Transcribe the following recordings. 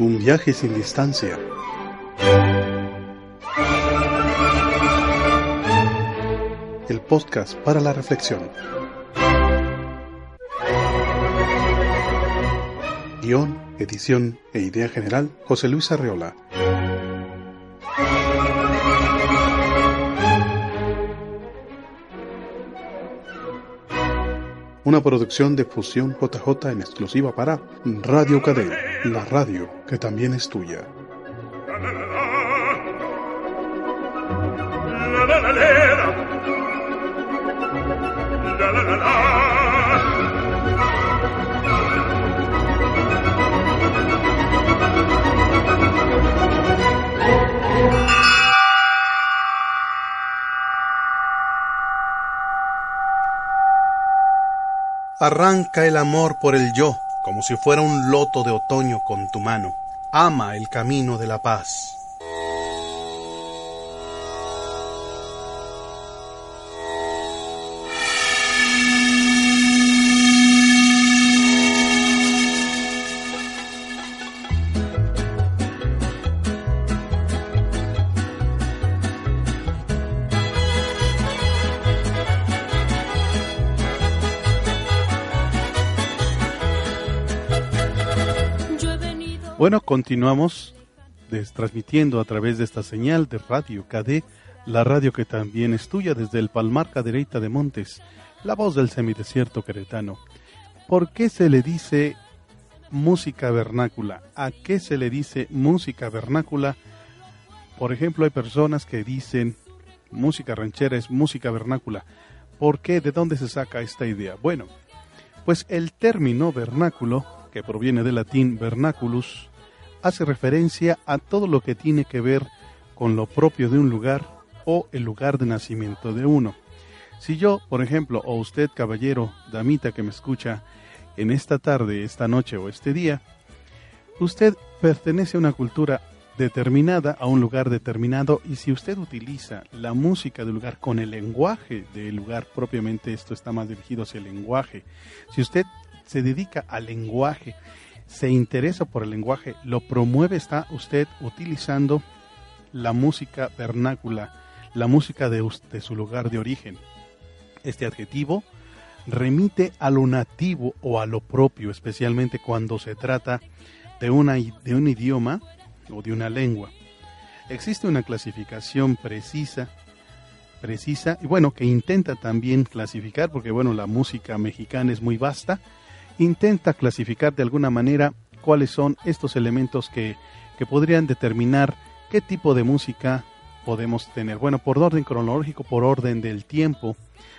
Un viaje sin distancia. El podcast para la reflexión. Guión, edición e idea general, José Luis Arreola. Una producción de Fusión JJ en exclusiva para Radio Cadena, la radio que también es tuya. Arranca el amor por el yo, como si fuera un loto de otoño con tu mano. Ama el camino de la paz. Bueno, continuamos transmitiendo a través de esta señal de Radio KD, la radio que también es tuya desde el Palmar Cadereyta de Montes, la voz del semidesierto queretano. ¿Por qué se le dice música vernácula? ¿A qué se le dice música vernácula? Por ejemplo, hay personas que dicen música ranchera es música vernácula. ¿Por qué? ¿De dónde se saca esta idea? Bueno, pues el término vernáculo, que proviene del latín vernaculus, hace referencia a todo lo que tiene que ver con lo propio de un lugar o el lugar de nacimiento de uno. Si yo, por ejemplo, o usted, caballero, damita que me escucha en esta tarde, esta noche o este día, usted pertenece a una cultura determinada, a un lugar determinado, y si usted utiliza la música del lugar con el lenguaje del lugar, propiamente esto está más dirigido hacia el lenguaje, si usted se dedica al lenguaje se interesa por el lenguaje, lo promueve, está usted utilizando la música vernácula, la música de, su lugar de origen. Este adjetivo remite a lo nativo o a lo propio, especialmente cuando se trata de, una, de un idioma o de una lengua. Existe una clasificación precisa, precisa, y bueno, que intenta también clasificar, porque bueno, la música mexicana es muy vasta, intenta clasificar de alguna manera cuáles son estos elementos que, que podrían determinar qué tipo de música podemos tener. Bueno, por orden cronológico, por orden del tiempo,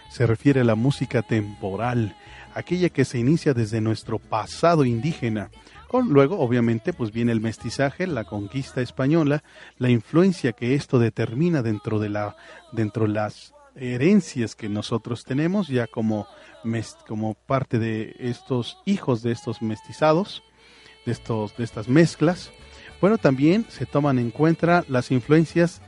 se refiere a la música temporal, aquella que se inicia desde nuestro pasado indígena. Con, luego, obviamente, pues viene el mestizaje, la conquista española, la influencia que esto determina dentro de la, dentro de las herencias que nosotros tenemos ya como, como parte de estos hijos de estos mestizados, de, estos, de estas mezclas. Bueno, también se toman en cuenta las influencias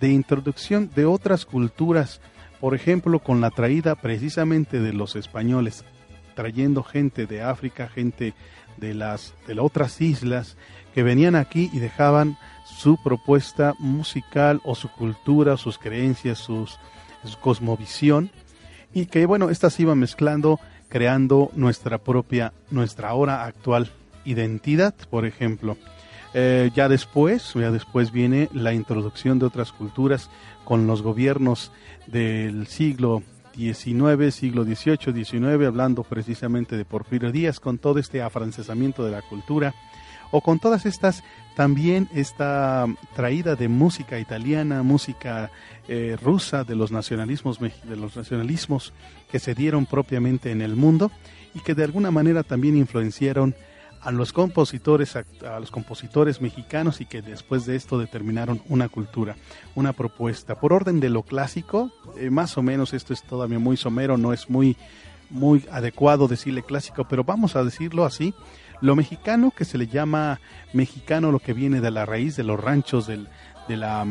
de introducción de otras culturas, por ejemplo, con la traída precisamente de los españoles, trayendo gente de África, gente de las de otras islas que venían aquí y dejaban su propuesta musical o su cultura, sus creencias, sus cosmovisión, y que bueno, estas iban mezclando, creando nuestra propia, nuestra ahora actual identidad, por ejemplo. Eh, ya después, ya después viene la introducción de otras culturas con los gobiernos del siglo XIX, siglo XVIII, XIX, hablando precisamente de Porfirio Díaz, con todo este afrancesamiento de la cultura, o con todas estas, también esta traída de música italiana, música eh, rusa, de los nacionalismos, de los nacionalismos que se dieron propiamente en el mundo y que de alguna manera también influenciaron a los compositores a, los compositores mexicanos y que después de esto determinaron una cultura, una propuesta. Por orden de lo clásico, eh, más o menos esto es todavía muy somero, no es muy muy adecuado decirle clásico, pero vamos a decirlo así, lo mexicano que se le llama mexicano, lo que viene de la raíz de los ranchos del, de la,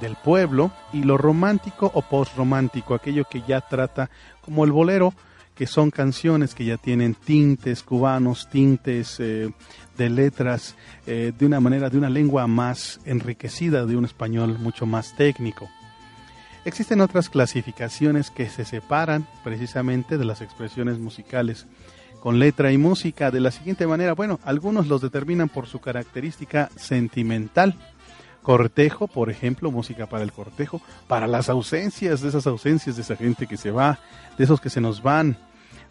del pueblo, y lo romántico o postromántico, aquello que ya trata como el bolero, que son canciones que ya tienen tintes cubanos, tintes eh, de letras, eh, de una manera, de una lengua más enriquecida, de un español mucho más técnico. Existen otras clasificaciones que se separan precisamente de las expresiones musicales con letra y música de la siguiente manera. Bueno, algunos los determinan por su característica sentimental. Cortejo, por ejemplo, música para el cortejo, para las ausencias, de esas ausencias de esa gente que se va, de esos que se nos van,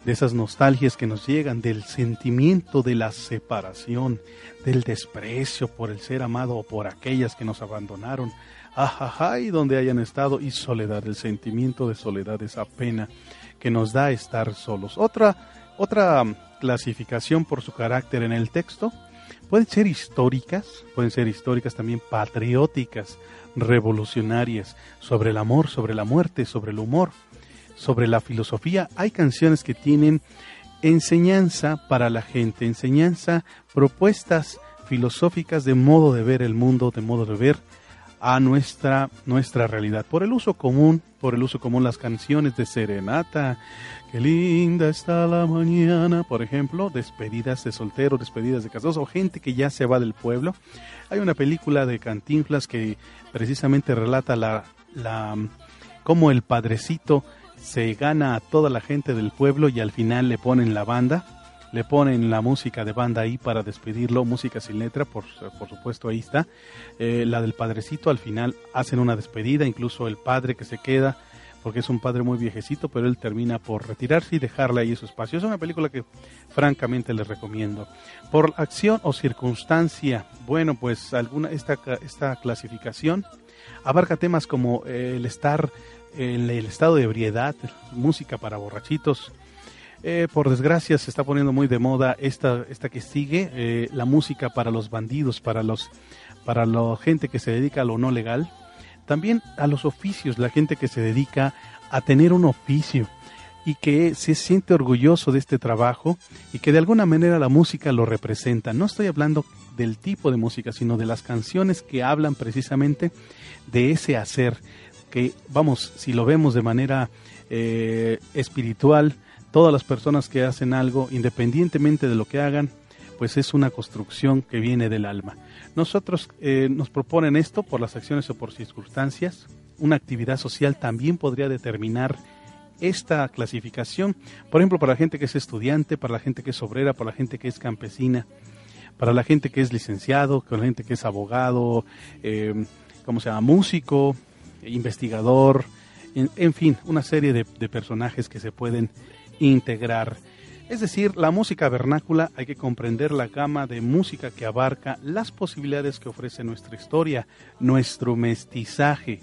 de esas nostalgias que nos llegan, del sentimiento de la separación, del desprecio por el ser amado o por aquellas que nos abandonaron, ajaja, y donde hayan estado, y soledad, el sentimiento de soledad, esa pena que nos da estar solos. Otra, otra clasificación por su carácter en el texto, pueden ser históricas, pueden ser históricas también patrióticas, revolucionarias, sobre el amor, sobre la muerte, sobre el humor, sobre la filosofía. Hay canciones que tienen enseñanza para la gente, enseñanza, propuestas filosóficas de modo de ver el mundo, de modo de ver a nuestra, nuestra realidad. Por el uso común, por el uso común las canciones de serenata, qué linda está la mañana, por ejemplo, despedidas de solteros, despedidas de casados o gente que ya se va del pueblo. Hay una película de Cantinflas que precisamente relata la, la cómo el padrecito se gana a toda la gente del pueblo y al final le ponen la banda le ponen la música de banda ahí para despedirlo, música sin letra, por, por supuesto ahí está. Eh, la del padrecito, al final hacen una despedida, incluso el padre que se queda, porque es un padre muy viejecito, pero él termina por retirarse y dejarle ahí su espacio. Es una película que francamente les recomiendo. Por acción o circunstancia, bueno, pues alguna esta, esta clasificación abarca temas como el estar en el estado de ebriedad, música para borrachitos, eh, por desgracia se está poniendo muy de moda esta, esta que sigue, eh, la música para los bandidos, para los para la gente que se dedica a lo no legal, también a los oficios, la gente que se dedica a tener un oficio y que se siente orgulloso de este trabajo y que de alguna manera la música lo representa. No estoy hablando del tipo de música, sino de las canciones que hablan precisamente de ese hacer, que vamos, si lo vemos de manera eh, espiritual, todas las personas que hacen algo, independientemente de lo que hagan, pues es una construcción que viene del alma. Nosotros eh, nos proponen esto por las acciones o por circunstancias. Una actividad social también podría determinar esta clasificación. Por ejemplo, para la gente que es estudiante, para la gente que es obrera, para la gente que es campesina, para la gente que es licenciado, para la gente que es abogado, eh, ¿cómo? Músico, investigador, en, fin, una serie de personajes que se pueden integrar. Es decir, la música vernácula hay que comprender la gama de música que abarca las posibilidades que ofrece nuestra historia, nuestro mestizaje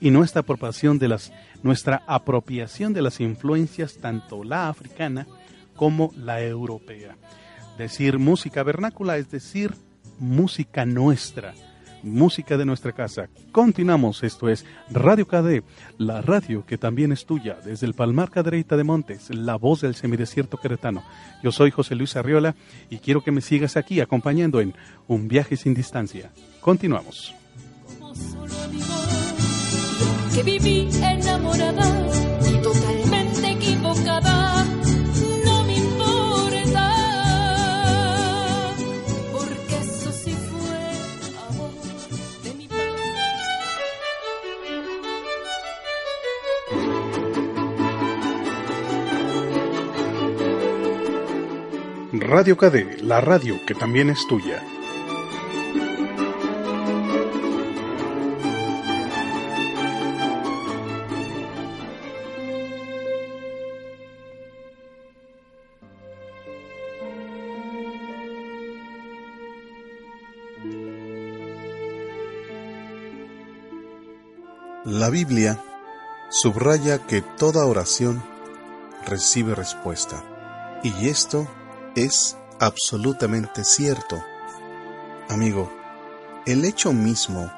y nuestra apropiación de las nuestra apropiación de las influencias tanto la africana como la europea. Decir música vernácula es decir música nuestra música de nuestra casa. Continuamos, esto es Radio KD, la radio que también es tuya, desde el Palmar Cadereita de Montes, la voz del semidesierto queretano. Yo soy José Luis Arriola y quiero que me sigas aquí acompañando en Un viaje sin distancia. Continuamos. que viví enamorada y totalmente equivocada Radio KD, la radio que también es tuya. La Biblia subraya que toda oración recibe respuesta, y esto es absolutamente cierto. Amigo, el hecho mismo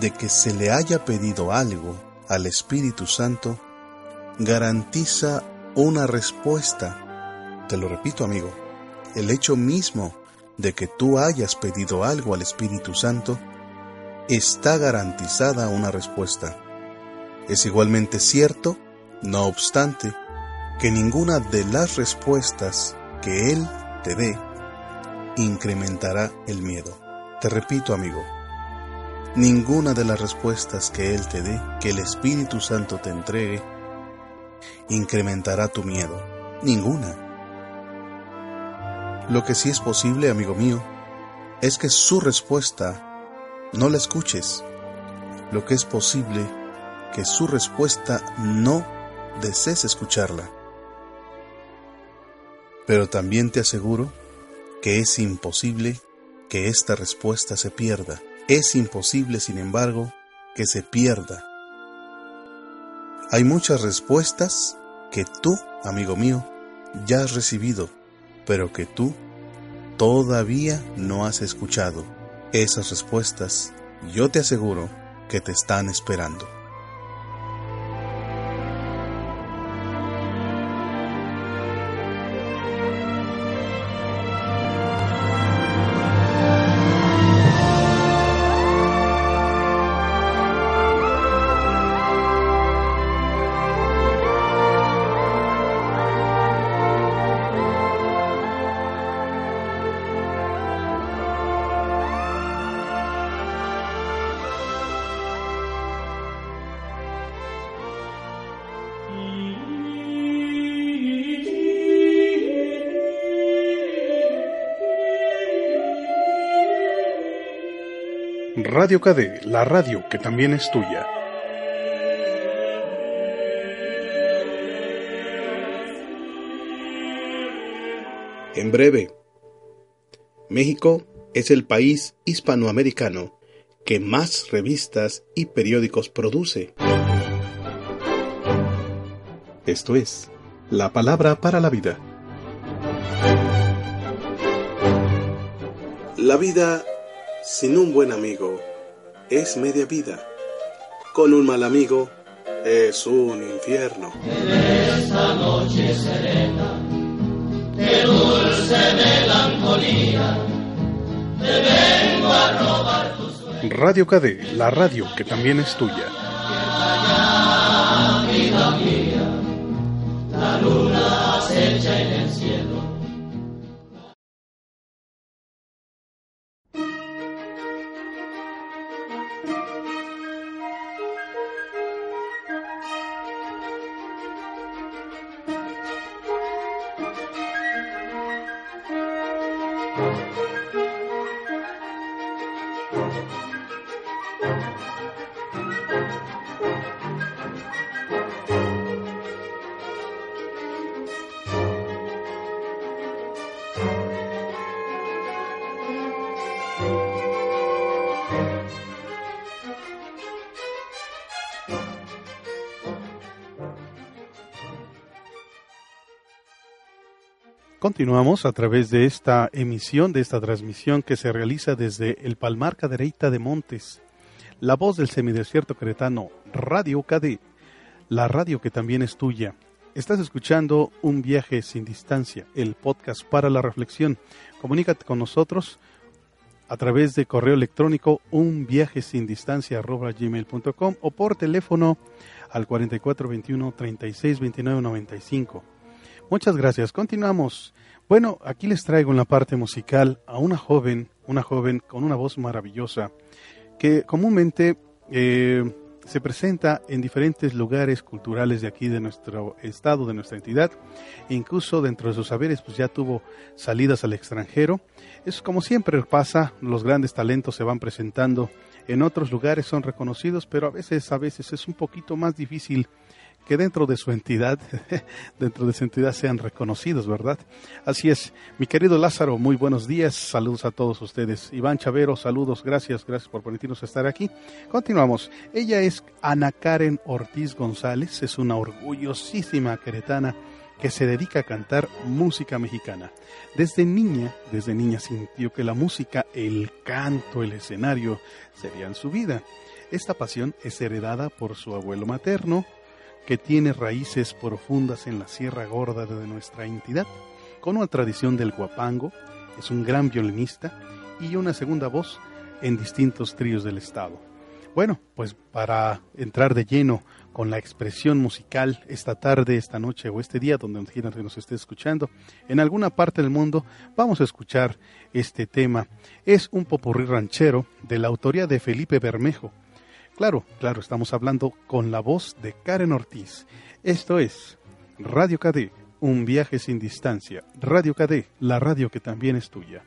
de que se le haya pedido algo al Espíritu Santo garantiza una respuesta. Te lo repito, amigo, el hecho mismo de que tú hayas pedido algo al Espíritu Santo está garantizada una respuesta. Es igualmente cierto, no obstante, que ninguna de las respuestas que Él te dé incrementará el miedo. Te repito, amigo, ninguna de las respuestas que Él te dé, que el Espíritu Santo te entregue, incrementará tu miedo. Ninguna. Lo que sí es posible, amigo mío, es que su respuesta no la escuches. Lo que es posible que su respuesta no desees escucharla. Pero también te aseguro que es imposible que esta respuesta se pierda. Es imposible, sin embargo, que se pierda. Hay muchas respuestas que tú, amigo mío, ya has recibido, pero que tú todavía no has escuchado. Esas respuestas, yo te aseguro, que te están esperando. Radio KD, la radio que también es tuya. En breve, México es el país hispanoamericano que más revistas y periódicos produce. Esto es la palabra para la vida. La vida sin un buen amigo es media vida. Con un mal amigo es un infierno. En esta noche serena, de dulce melancolía, te vengo a robar tus sueños. Radio KD, la radio que también es tuya. Continuamos a través de esta emisión, de esta transmisión que se realiza desde el Palmar Cadereyta de Montes, la voz del semidesierto cretano, Radio KD, la radio que también es tuya. Estás escuchando Un viaje sin distancia, el podcast para la reflexión. Comunícate con nosotros a través de correo electrónico un viaje sin distancia gmail.com o por teléfono al 4421 3629 95. Muchas gracias. Continuamos. Bueno, aquí les traigo en la parte musical a una joven, una joven con una voz maravillosa, que comúnmente eh, se presenta en diferentes lugares culturales de aquí de nuestro estado, de nuestra entidad, incluso dentro de sus saberes, pues ya tuvo salidas al extranjero. Es como siempre pasa, los grandes talentos se van presentando en otros lugares, son reconocidos, pero a veces, a veces es un poquito más difícil que dentro de su entidad, dentro de su entidad sean reconocidos, ¿verdad? Así es, mi querido Lázaro, muy buenos días, saludos a todos ustedes. Iván Chavero, saludos, gracias, gracias por permitirnos estar aquí. Continuamos, ella es Ana Karen Ortiz González, es una orgullosísima queretana que se dedica a cantar música mexicana. Desde niña, desde niña sintió que la música, el canto, el escenario serían su vida. Esta pasión es heredada por su abuelo materno, que tiene raíces profundas en la Sierra Gorda de nuestra entidad, con una tradición del guapango, es un gran violinista y una segunda voz en distintos tríos del estado. Bueno, pues para entrar de lleno con la expresión musical esta tarde, esta noche o este día, donde quiera que nos esté escuchando, en alguna parte del mundo, vamos a escuchar este tema. Es un popurrí ranchero de la autoría de Felipe Bermejo. Claro, claro, estamos hablando con la voz de Karen Ortiz. Esto es Radio KD, un viaje sin distancia. Radio KD, la radio que también es tuya.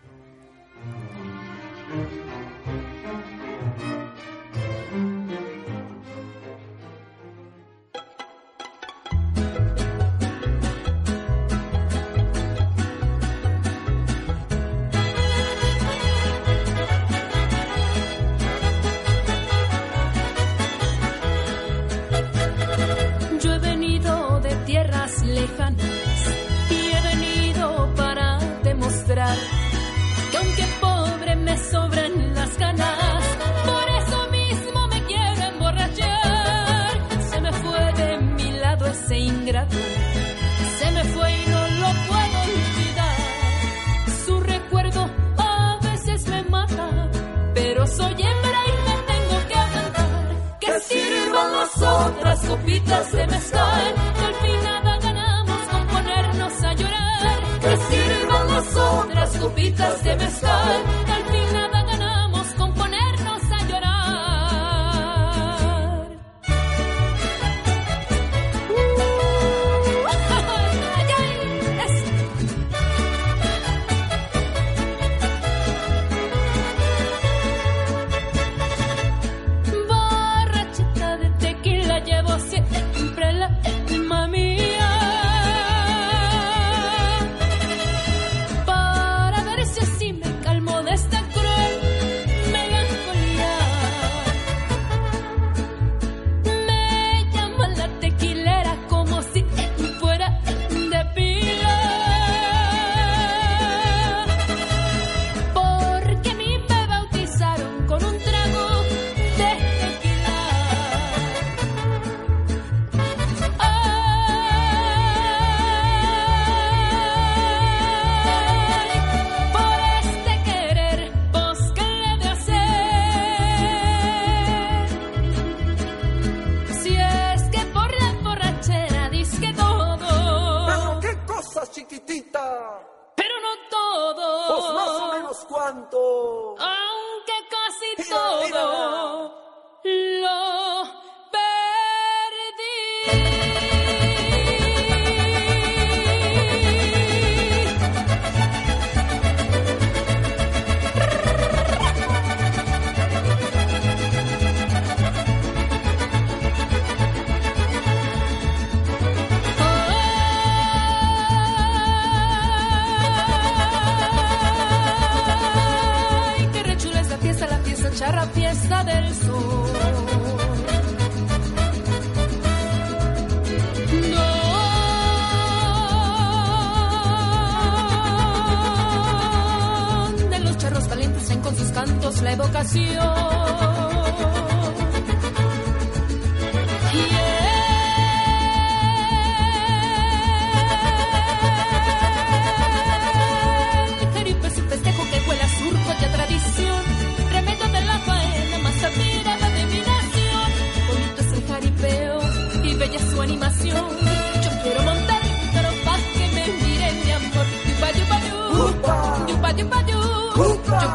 Otras copitas de mezcal, que al fin nada ganamos con ponernos a llorar. Que sirvan las otras copitas de mezcal,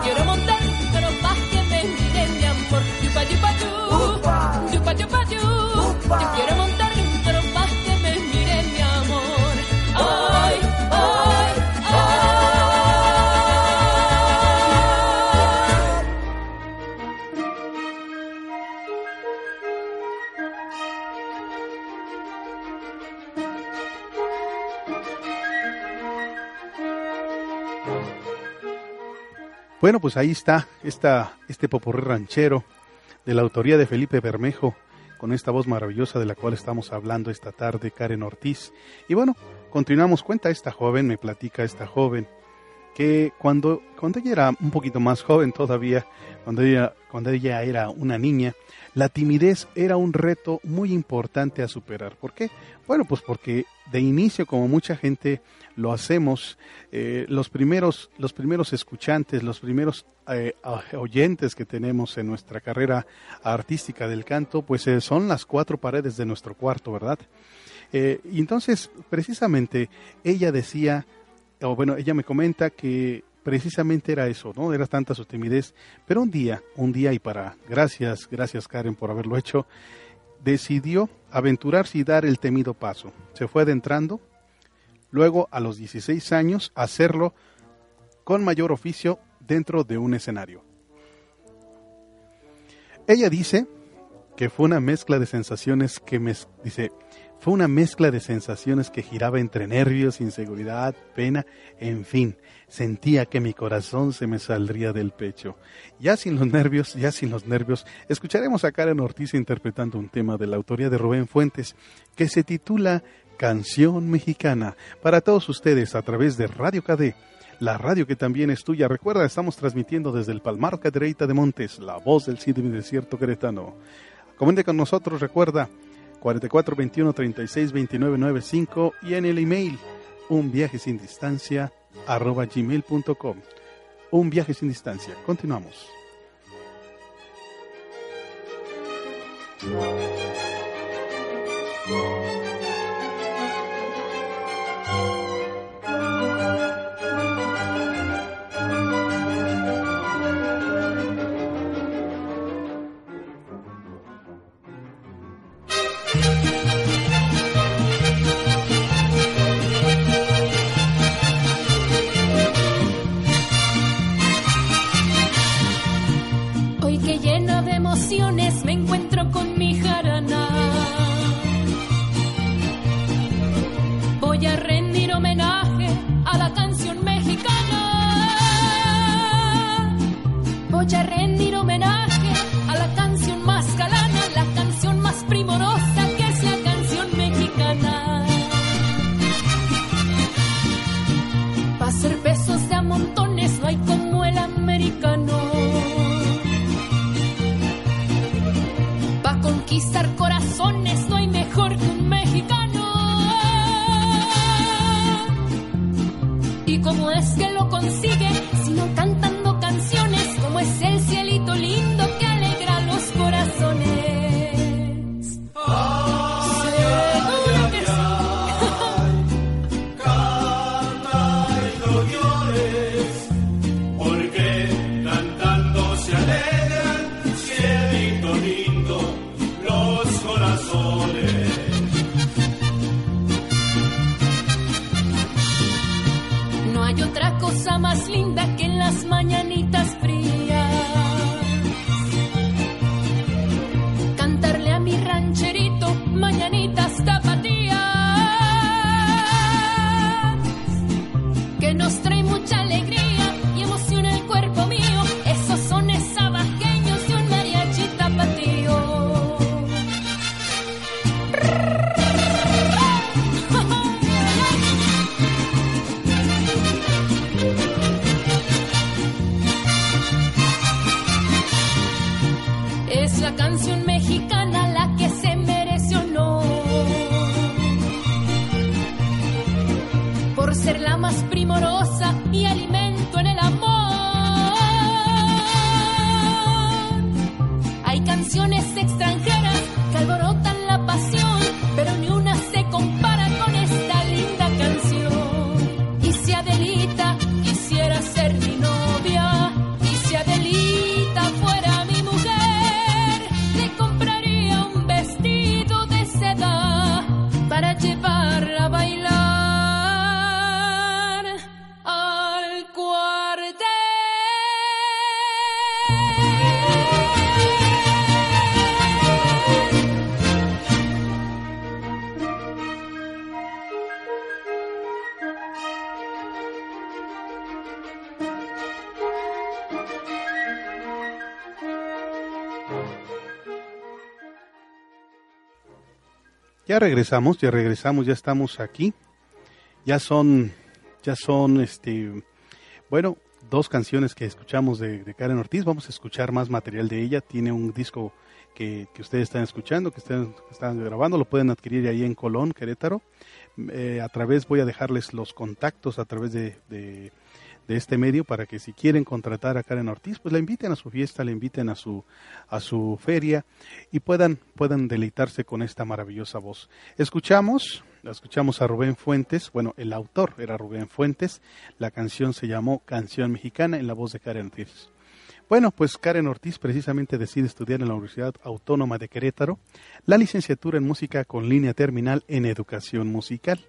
quiero Bueno, pues ahí está esta, este popurrí ranchero de la autoría de Felipe Bermejo, con esta voz maravillosa de la cual estamos hablando esta tarde, Karen Ortiz. Y bueno, continuamos, cuenta esta joven, me platica esta joven, que cuando, cuando ella era un poquito más joven todavía, cuando ella, cuando ella era una niña, la timidez era un reto muy importante a superar. ¿Por qué? Bueno, pues porque de inicio, como mucha gente lo hacemos, eh, los, primeros, los primeros escuchantes, los primeros eh, oyentes que tenemos en nuestra carrera artística del canto, pues eh, son las cuatro paredes de nuestro cuarto, ¿verdad? y entonces, precisamente, ella decía, o bueno, ella me comenta que precisamente era eso, ¿no? Era tanta su timidez. Pero un día, un día y para, gracias, gracias Karen por haberlo hecho, decidió aventurarse y dar el temido paso. Se fue adentrando, luego a los 16 años hacerlo con mayor oficio dentro de un escenario. Ella dice que fue una mezcla de sensaciones que me dice, fue una mezcla de sensaciones que giraba entre nervios, inseguridad, pena, en fin, sentía que mi corazón se me saldría del pecho. Ya sin los nervios, ya sin los nervios, escucharemos a Karen Ortiz interpretando un tema de la autoría de Rubén Fuentes que se titula Canción Mexicana para todos ustedes a través de Radio KD. La radio que también es tuya. Recuerda, estamos transmitiendo desde el Palmar Cadereita de Montes, la voz del sitio desierto queretano. Comente con nosotros, recuerda, 44 21 36 29 95 y en el email un viaje sin distancia arroba gmail.com. Un viaje sin distancia. Continuamos. mi hija. Let's go. Ya regresamos, ya regresamos, ya estamos aquí. Ya son, ya son, este, Bueno, dos canciones que escuchamos de, Karen Ortiz, vamos a escuchar más material de ella, tiene un disco que, que ustedes están escuchando, que están, están grabando, lo pueden adquirir ahí en Colón, Querétaro. Eh, a través, voy a dejarles los contactos a través de, este medio para que si quieren contratar a Karen Ortiz, pues la inviten a su fiesta, la inviten a su, a su feria y puedan, puedan deleitarse con esta maravillosa voz. Escuchamos, escuchamos a Rubén Fuentes, bueno, el autor era Rubén Fuentes, la canción se llamó Canción Mexicana en la voz de Karen Ortiz. Bueno, pues Karen Ortiz precisamente decide estudiar en la Universidad Autónoma de Querétaro la licenciatura en música con línea terminal en educación musical.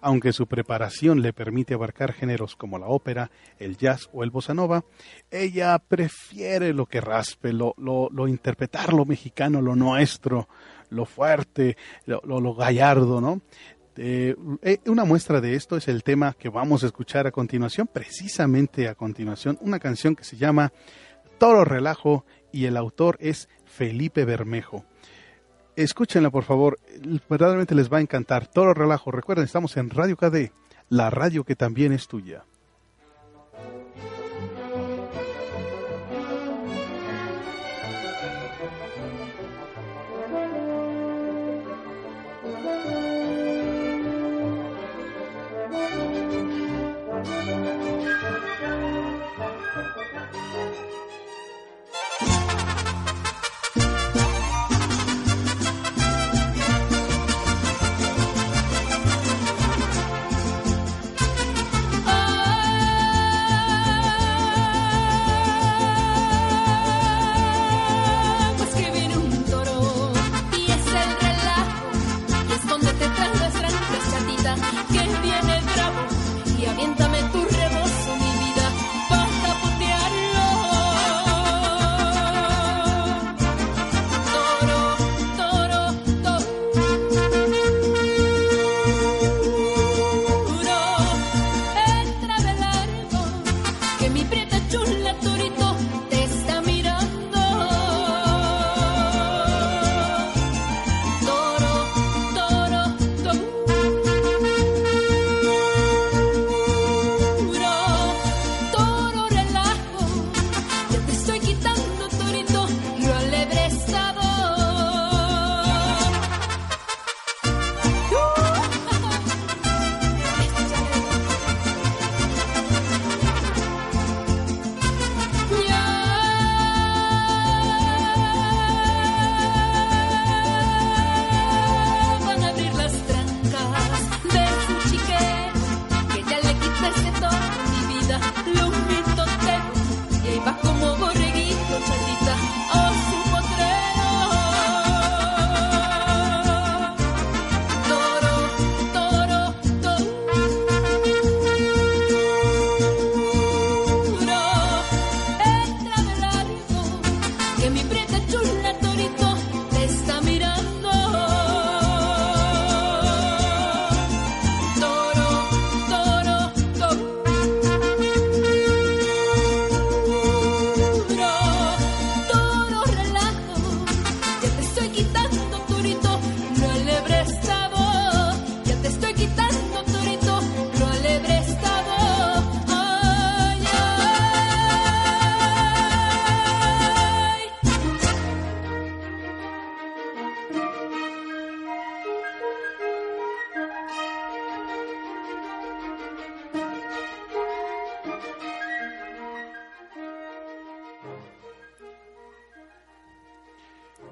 Aunque su preparación le permite abarcar géneros como la ópera, el jazz o el bossa nova, ella prefiere lo que raspe, lo, lo, interpretar lo mexicano, lo nuestro, lo fuerte, lo, gallardo, ¿no? Eh, una muestra de esto es el tema que vamos a escuchar a continuación, precisamente a continuación, una canción que se llama Toro Relajo y el autor es Felipe Bermejo. Escúchenla, por favor, verdaderamente les va a encantar. Toro Relajo, recuerden, estamos en Radio KD, la radio que también es tuya.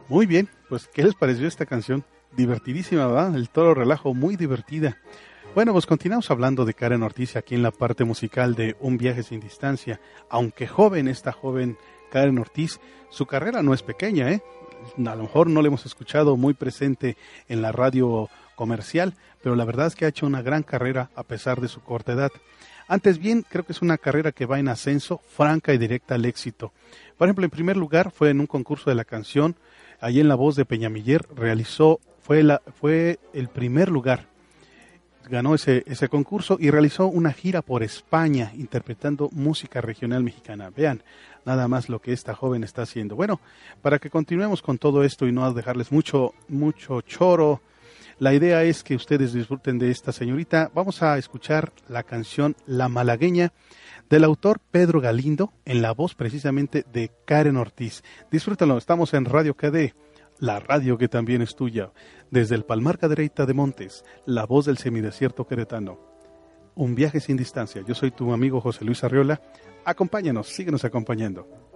Muy bien, pues ¿qué les pareció esta canción? Divertidísima, ¿verdad? El toro relajo, muy divertida. Bueno, pues continuamos hablando de Karen Ortiz aquí en la parte musical de Un viaje sin distancia. Aunque joven, esta joven Karen Ortiz, su carrera no es pequeña, ¿eh? A lo mejor no la hemos escuchado muy presente en la radio comercial, pero la verdad es que ha hecho una gran carrera a pesar de su corta edad. Antes bien, creo que es una carrera que va en ascenso, franca y directa al éxito. Por ejemplo, en primer lugar fue en un concurso de la canción, allí en la voz de Peñamiller, realizó, fue, la, fue el primer lugar ganó ese, ese concurso y realizó una gira por España interpretando música regional mexicana. Vean nada más lo que esta joven está haciendo. Bueno, para que continuemos con todo esto y no dejarles mucho, mucho choro, la idea es que ustedes disfruten de esta señorita. Vamos a escuchar la canción La Malagueña del autor Pedro Galindo, en la voz precisamente de Karen Ortiz. Disfrútalo, estamos en Radio KD, la radio que también es tuya, desde el Palmar Cadereyta de Montes, la voz del semidesierto queretano. Un viaje sin distancia. Yo soy tu amigo José Luis Arriola. Acompáñanos, síguenos acompañando.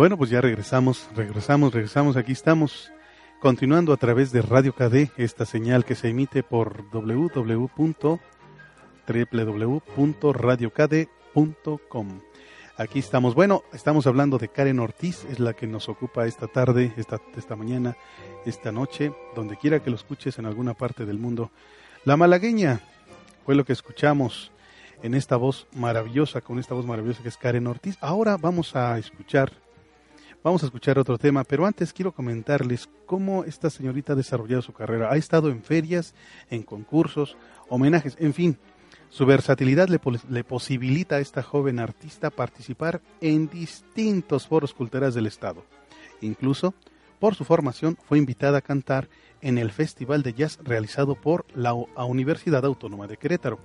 Bueno, pues ya regresamos, regresamos, regresamos, aquí estamos, continuando a través de Radio KD, esta señal que se emite por www.radiokd.com. Aquí estamos. Bueno, estamos hablando de Karen Ortiz, es la que nos ocupa esta tarde, esta, esta mañana, esta noche, donde quiera que lo escuches en alguna parte del mundo. La malagueña fue lo que escuchamos. en esta voz maravillosa, con esta voz maravillosa que es Karen Ortiz. Ahora vamos a escuchar, vamos a escuchar otro tema, pero antes quiero comentarles cómo esta señorita ha desarrollado su carrera. Ha estado en ferias, en concursos, homenajes, en fin. Su versatilidad le, posibilita a esta joven artista participar en distintos foros culturales del Estado. Incluso, por su formación, fue invitada a cantar en el Festival de Jazz realizado por la Universidad Autónoma de Querétaro.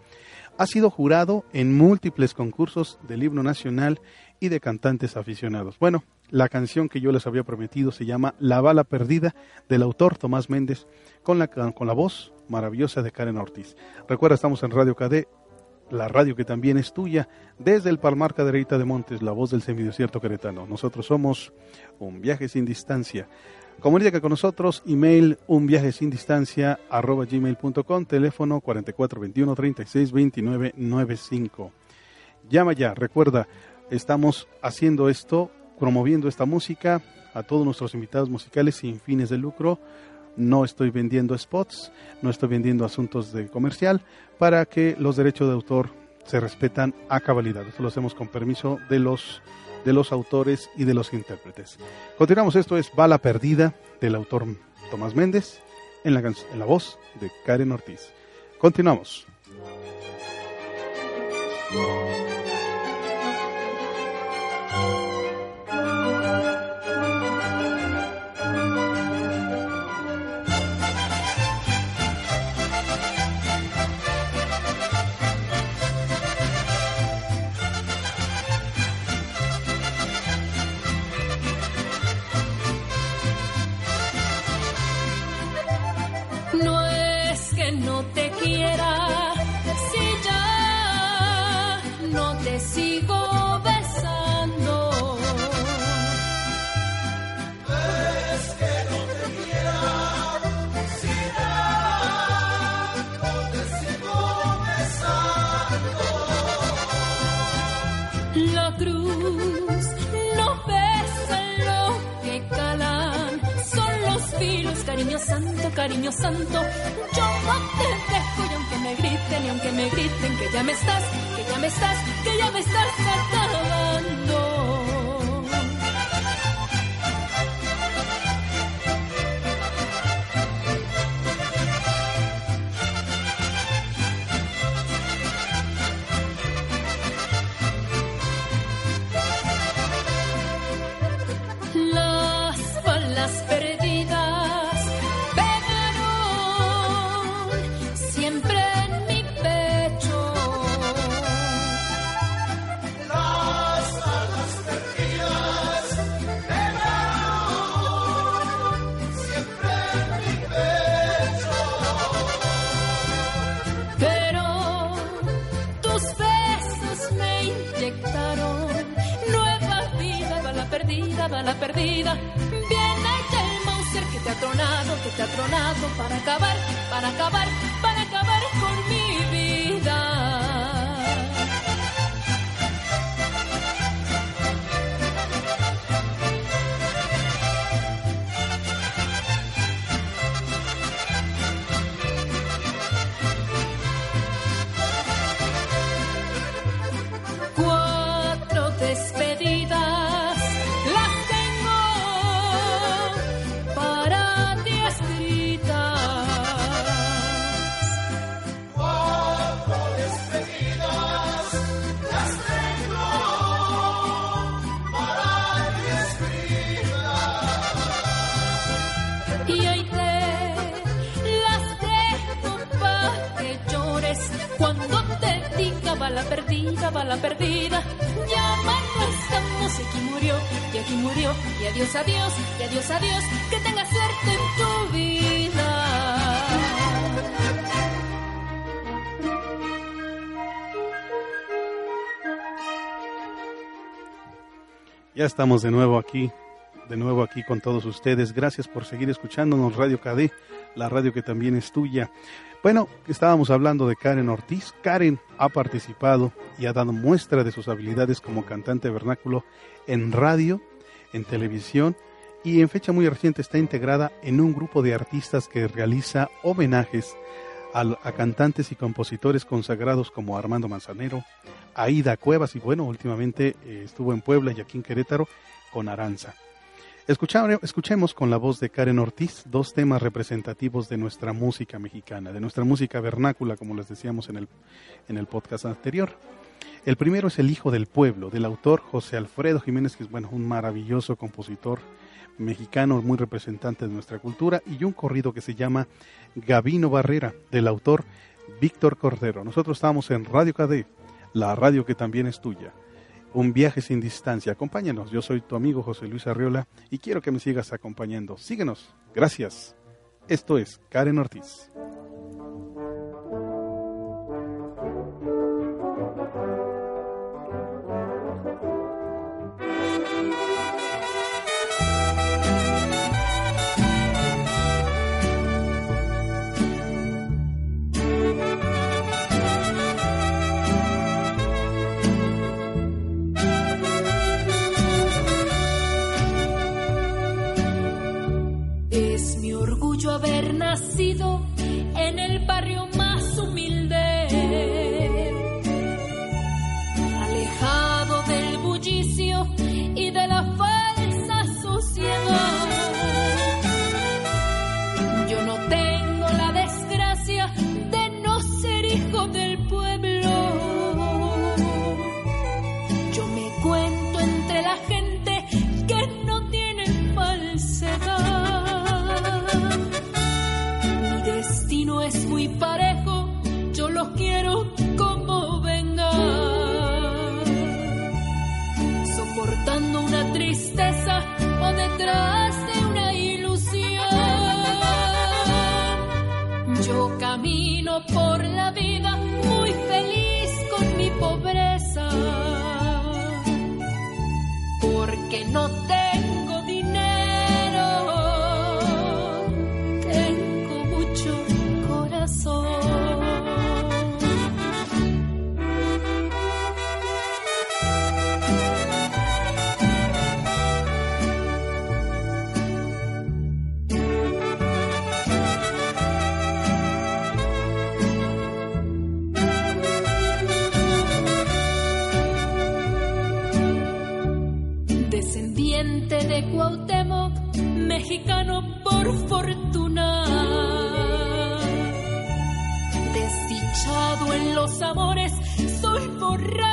Ha sido jurado en múltiples concursos del himno nacional y de cantantes aficionados. Bueno, la canción que yo les había prometido se llama La bala perdida del autor Tomás Méndez con la, con la voz maravillosa de Karen Ortiz. Recuerda, estamos en Radio KD, la radio que también es tuya, desde el Palmar Cadereyta de Montes, la voz del semidesierto queretano. Nosotros somos un viaje sin distancia. Comunícate con nosotros, email un viaje sin distancia arroba gmail.com, teléfono 4421 36 29 95. Llama ya, recuerda, estamos haciendo esto, promoviendo esta música a todos nuestros invitados musicales sin fines de lucro. No estoy vendiendo spots, no estoy vendiendo asuntos de comercial para que los derechos de autor se respetan a cabalidad. Esto lo hacemos con permiso de los de los autores y de los intérpretes. Continuamos, esto es Bala Perdida del autor Tomás Méndez en la, en la voz de Karen Ortiz. Continuamos. Cariño santo. Yo no te dejo y aunque me griten y aunque me griten que ya me estás, que ya me estás, que ya me estás acabando. Tronado, que te ha tronado para acabar, para acabar, Estamos de nuevo aquí, de nuevo aquí con todos ustedes. Gracias por seguir escuchándonos Radio KD, la radio que también es tuya. Bueno, estábamos hablando de Karen Ortiz. Karen ha participado y ha dado muestra de sus habilidades como cantante vernáculo en radio, en televisión y en fecha muy reciente está integrada en un grupo de artistas que realiza homenajes a, cantantes y compositores consagrados como Armando Manzanero, Aida Cuevas y bueno, últimamente eh, estuvo en Puebla y aquí en Querétaro con Aranza. Escuchemos con la voz de Karen Ortiz dos temas representativos de nuestra música mexicana, de nuestra música vernácula, como les decíamos en el, en el podcast anterior. El primero es El Hijo del Pueblo, del autor José Alfredo Jiménez, que es bueno, un maravilloso compositor mexicano muy representante de nuestra cultura, y un corrido que se llama Gavino Barrera, del autor Víctor Cordero. Nosotros estamos en Radio KD, la radio que también es tuya. Un viaje sin distancia. Acompáñanos. Yo soy tu amigo José Luis Arriola y quiero que me sigas acompañando. Síguenos. Gracias. Esto es Karen Ortiz. Por la vida muy feliz con mi pobreza. Porque no tengo los amores, soy borracho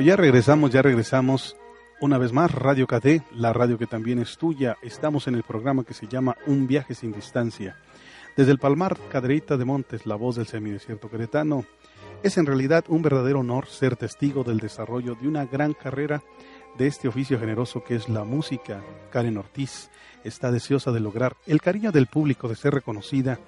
Pues ya regresamos, ya regresamos una vez más, Radio KD, la radio que también es tuya. Estamos en el programa que se llama Un viaje sin distancia. Desde el Palmar, Cadereyta de Montes, la voz del semidesierto queretano. Es en realidad un verdadero honor ser testigo del desarrollo de una gran carrera de este oficio generoso que es la música. Karen Ortiz está deseosa de lograr el cariño del público, de ser reconocida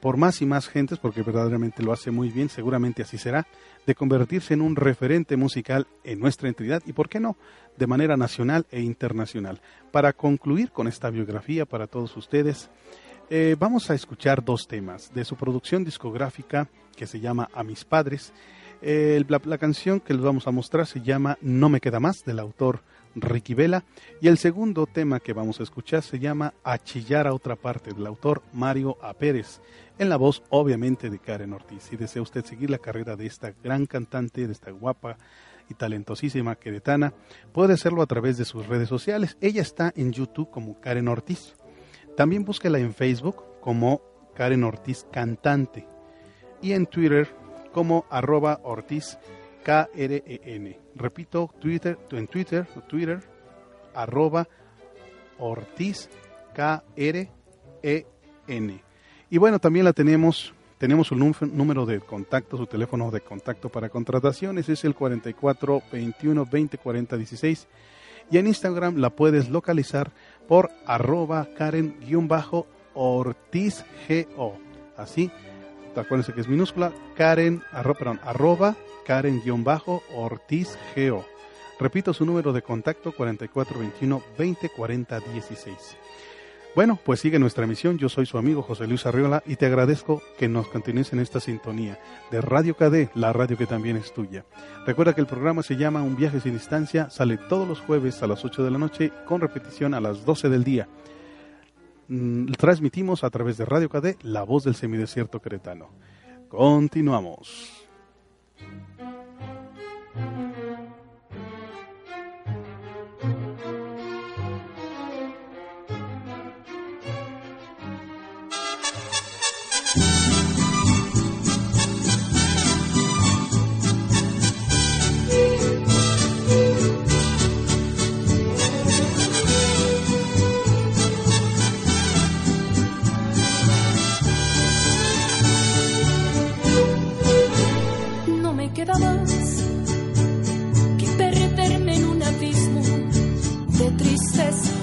por más y más gentes, porque verdaderamente lo hace muy bien, seguramente así será, de convertirse en un referente musical en nuestra entidad y, por qué no, de manera nacional e internacional. Para concluir con esta biografía para todos ustedes, eh, vamos a escuchar dos temas de su producción discográfica que se llama A mis padres. Eh, la, la canción que les vamos a mostrar se llama No me queda más, del autor Ricky Vela. Y el segundo tema que vamos a escuchar se llama A chillar a otra parte, del autor Mario A. Pérez, en la voz obviamente de Karen Ortiz. Si desea usted seguir la carrera de esta gran cantante, de esta guapa y talentosísima queretana, puede hacerlo a través de sus redes sociales. Ella está en YouTube como Karen Ortiz. También búsquela en Facebook como Karen Ortiz Cantante y en Twitter como arroba Ortiz K-R-E-N. Repito, Twitter, en Twitter, Twitter, arroba Ortiz K-R-E-N. Y bueno, también la tenemos, tenemos un número de contacto, su teléfono de contacto para contrataciones es el 44 21 20 40 16. Y en Instagram la puedes localizar por arroba Karen-Ortiz G-O. Así, acuérdense que es minúscula, Karen, arroba, perdón, arroba Karen-Ortiz Geo. Repito su número de contacto 4421 2040 16. Bueno, pues sigue nuestra emisión. Yo soy su amigo José Luis Arriola y te agradezco que nos continúes en esta sintonía de Radio KD, la radio que también es tuya. Recuerda que el programa se llama Un viaje sin distancia, sale todos los jueves a las 8 de la noche con repetición a las 12 del día. Mm, transmitimos a través de Radio KD, la voz del semidesierto queretano. Continuamos. Tristeza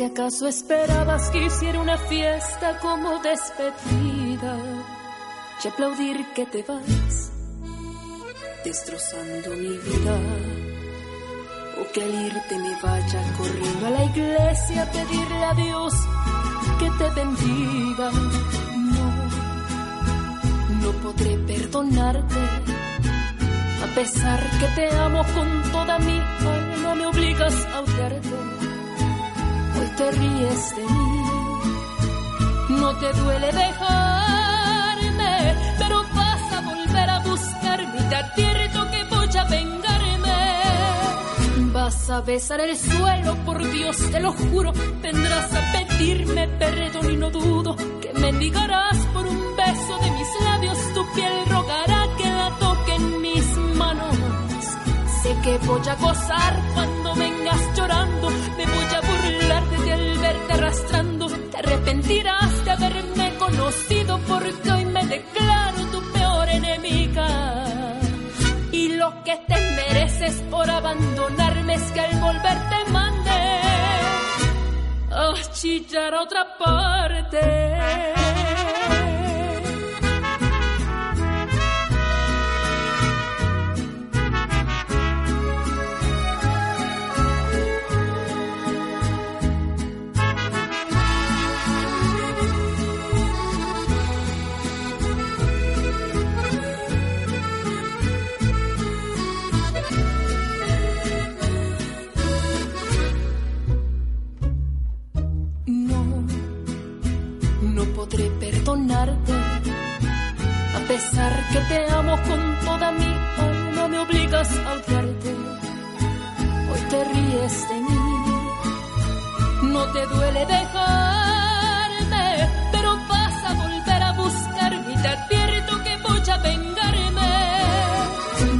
que acaso esperabas que hiciera una fiesta como despedida? Y aplaudir que te vas, destrozando mi vida. O que al irte me vaya corriendo a la iglesia a pedirle a Dios que te bendiga. No, no podré perdonarte. A pesar que te amo con toda mi alma, no me obligas a odiarte te ríes de mí. No te duele dejarme, pero vas a volver a buscarme te advierto que voy a vengarme. Vas a besar el suelo, por Dios te lo juro. Vendrás a pedirme perdón y no dudo que me ligarás por un beso de mis labios. Tu piel rogará que la toque en mis manos. Sé que voy a gozar cuando vengas llorando, me voy a arrastrando. Te arrepentirás de haberme conocido porque hoy me declaro tu peor enemiga. Y lo que te mereces por abandonarme es que al volver te mande a chillar a otra parte. Que te amo con toda mi alma, me obligas a odiarte. Hoy te ríes de mí. No te duele dejarme, pero vas a volver a buscarme y te advierto que voy a vengarme.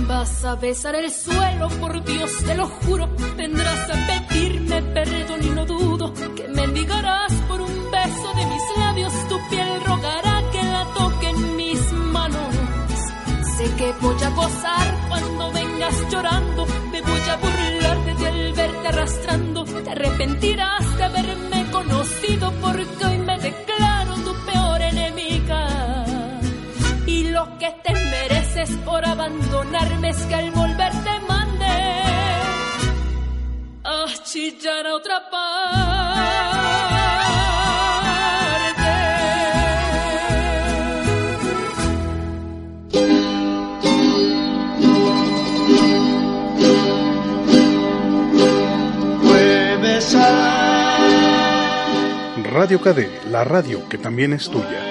Vas a besar el suelo, por Dios te lo juro. Vendrás a pedirme perdón y no dudo que me mendigarás por un beso de mis labios. Que voy a gozar cuando vengas llorando. Me voy a burlar de ti al verte arrastrando. Te arrepentirás de haberme conocido porque hoy me declaro tu peor enemiga. Y lo que te mereces por abandonarme es que al volver te mande a chillar a otra parte. Radio KD, la radio que también es tuya.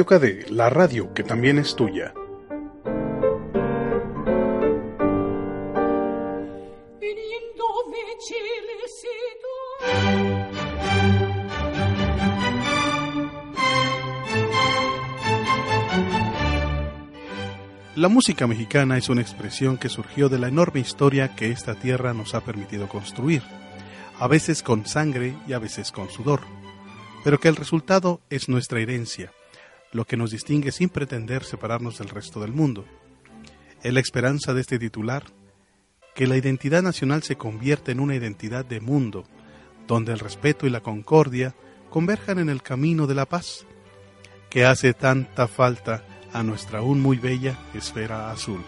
Radio KD, la radio que también es tuya. La música mexicana es una expresión que surgió de la enorme historia que esta tierra nos ha permitido construir, a veces con sangre y a veces con sudor, pero que el resultado es nuestra herencia, lo que nos distingue sin pretender separarnos del resto del mundo. Es la esperanza de este titular que la identidad nacional se convierta en una identidad de mundo, donde el respeto y la concordia converjan en el camino de la paz, que hace tanta falta a nuestra aún muy bella esfera azul.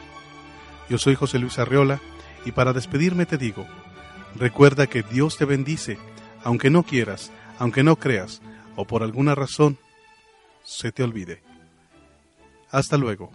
Yo soy José Luis Arriola y para despedirme te digo, recuerda que Dios te bendice, aunque no quieras, aunque no creas, o por alguna razón se te olvide. Hasta luego.